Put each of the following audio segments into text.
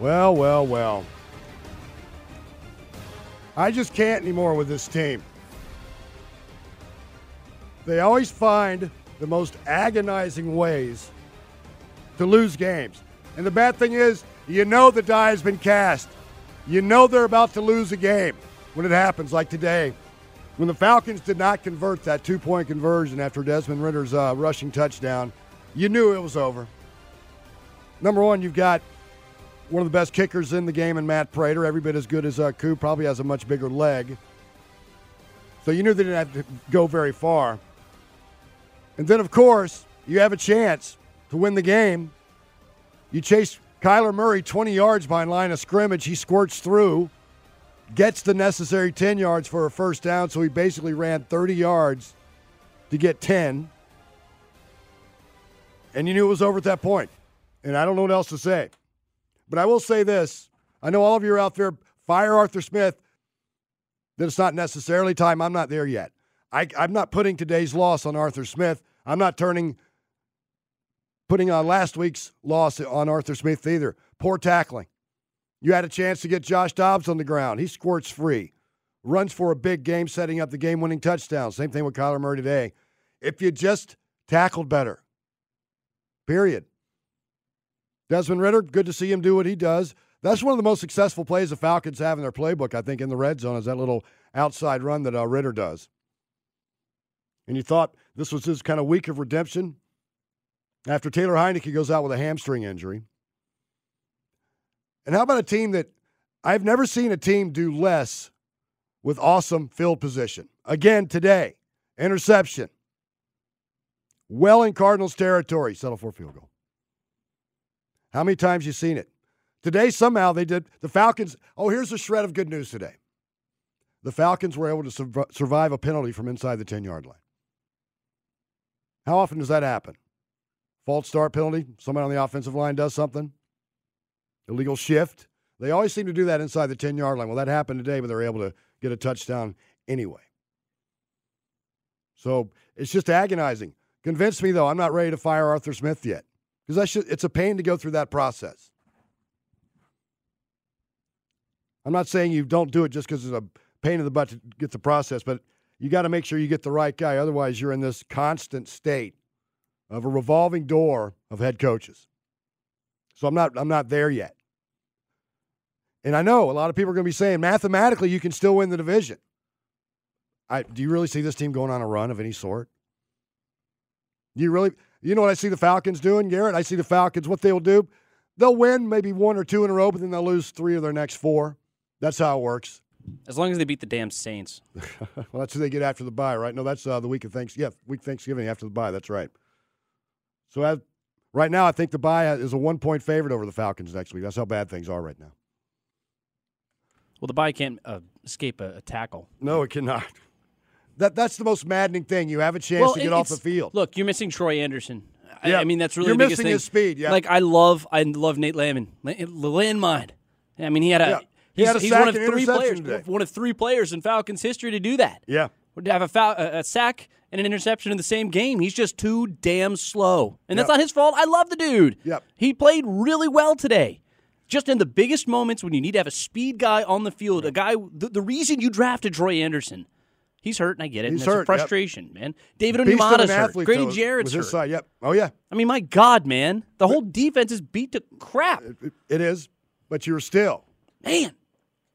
Well, well, well. I just can't anymore with this team. They always find the most agonizing ways to lose games. And the bad thing is, you know the die has been cast. You know they're about to lose a game when it happens, like today. When the Falcons did not convert that two point conversion after Desmond Ridder's uh, rushing touchdown, you knew it was over. Number one, you've got one of the best kickers in the game and Matt Prater, every bit as good as uh, Koo, probably has a much bigger leg. So you knew they didn't have to go very far. And then, of course, you have a chance to win the game. You chase Kyler Murray 20 yards behind line of scrimmage. He squirts through, gets the necessary 10 yards for a first down, so he basically ran 30 yards to get 10. And you knew it was over at that point. And I don't know what else to say. But I will say this I know all of you are out there, fire Arthur Smith, that it's not necessarily time. I'm not there yet. I, I'm not putting today's loss on Arthur Smith. I'm not turning, putting on last week's loss on Arthur Smith either. Poor tackling. You had a chance to get Josh Dobbs on the ground. He squirts free, runs for a big game, setting up the game winning touchdown. Same thing with Kyler Murray today. If you just tackled better, period. Desmond Ridder, good to see him do what he does. That's one of the most successful plays the Falcons have in their playbook, I think, in the red zone, is that little outside run that uh, Ridder does. And you thought this was his kind of week of redemption after Taylor Heinicke goes out with a hamstring injury. And how about a team that I've never seen a team do less with awesome field position? Again, today, interception. Well in Cardinals territory, settle for field goal. How many times you seen it? Today, somehow they did. The Falcons. Oh, here's a shred of good news today. The Falcons were able to survive a penalty from inside the 10 yard line. How often does that happen? False start penalty, somebody on the offensive line does something, illegal shift. They always seem to do that inside the 10 yard line. Well, that happened today, but they're able to get a touchdown anyway. So it's just agonizing. Convince me, though, I'm not ready to fire Arthur Smith yet because I should. it's a pain to go through that process. I'm not saying you don't do it just because it's a pain in the butt to get the process, but you got to make sure you get the right guy. Otherwise, you're in this constant state of a revolving door of head coaches. So I'm not I'm not there yet. And I know a lot of people are going to be saying mathematically you can still win the division. I, do you really see this team going on a run of any sort? Do you really you know what I see the Falcons doing, Garrett? I see the Falcons, what they'll do, they'll win maybe one or two in a row, but then they'll lose three of their next four. That's how it works. As long as they beat the damn Saints. well, that's who they get after the bye, right? No, that's uh, the week of Thanksgiving. Yeah, week Thanksgiving after the bye. That's right. So as, right now, I think the bye is a one point favorite over the Falcons next week. That's how bad things are right now. Well, the bye can't uh, escape a, a tackle. No, it cannot. That that's the most maddening thing. You have a chance well, to get off the field. Look, you're missing Troy Andersen. Yeah. I, I mean, that's really you're the biggest missing thing. his speed. Yeah, like I love, I love Nate Landman. The landmine. I mean, he had a. Yeah. He he's, had a he's sack one of three players. Today. One of three players in Falcons history to do that. Yeah, to have a, foul, a, sack and an interception in the same game. He's just too damn slow, and that's yep. not his fault. I love the dude. Yep. He played really well today. Just in the biggest moments when you need to have a speed guy on the field, a guy. The, the reason you drafted Troy Andersen He's hurt, and I get it. He's and hurt. frustration, yep. man. David Onyemata's hurt. Athlete, Grady though, Jarrett's hurt. Side. Yep. Oh yeah. I mean, my God, man, the whole defense is beat to crap. It, it is, but you're still man.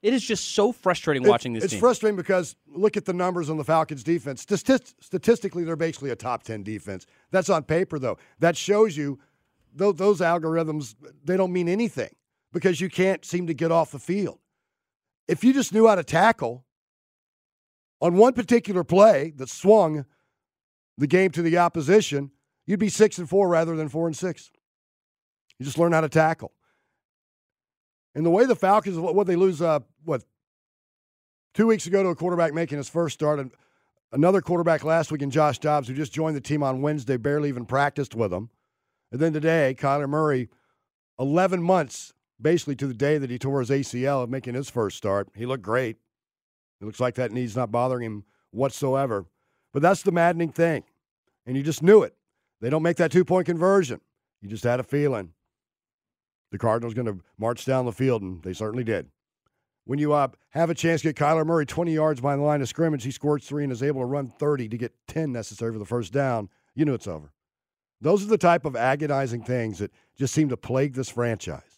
It is just so frustrating it, watching this. It's team. frustrating because look at the numbers on the Falcons' defense. Statist- statistically, they're basically a top ten defense. That's on paper, though. That shows you those, those algorithms. They don't mean anything because you can't seem to get off the field. If you just knew how to tackle on one particular play that swung the game to the opposition, you'd be six and four rather than four and six. You just learn how to tackle. And the way the Falcons, what they lose, uh, what, two weeks ago to a quarterback making his first start, and another quarterback last week in Josh Dobbs, who just joined the team on Wednesday, barely even practiced with them. And then today, Kyler Murray, 11 months basically to the day that he tore his ACL of making his first start. He looked great. It looks like that knee's not bothering him whatsoever. But that's the maddening thing. And you just knew it. They don't make that two point conversion. You just had a feeling the Cardinals going to march down the field, and they certainly did. When you uh, have a chance to get Kyler Murray 20 yards behind the line of scrimmage, he scores three and is able to run 30 to get 10 necessary for the first down, you knew it's over. Those are the type of agonizing things that just seem to plague this franchise.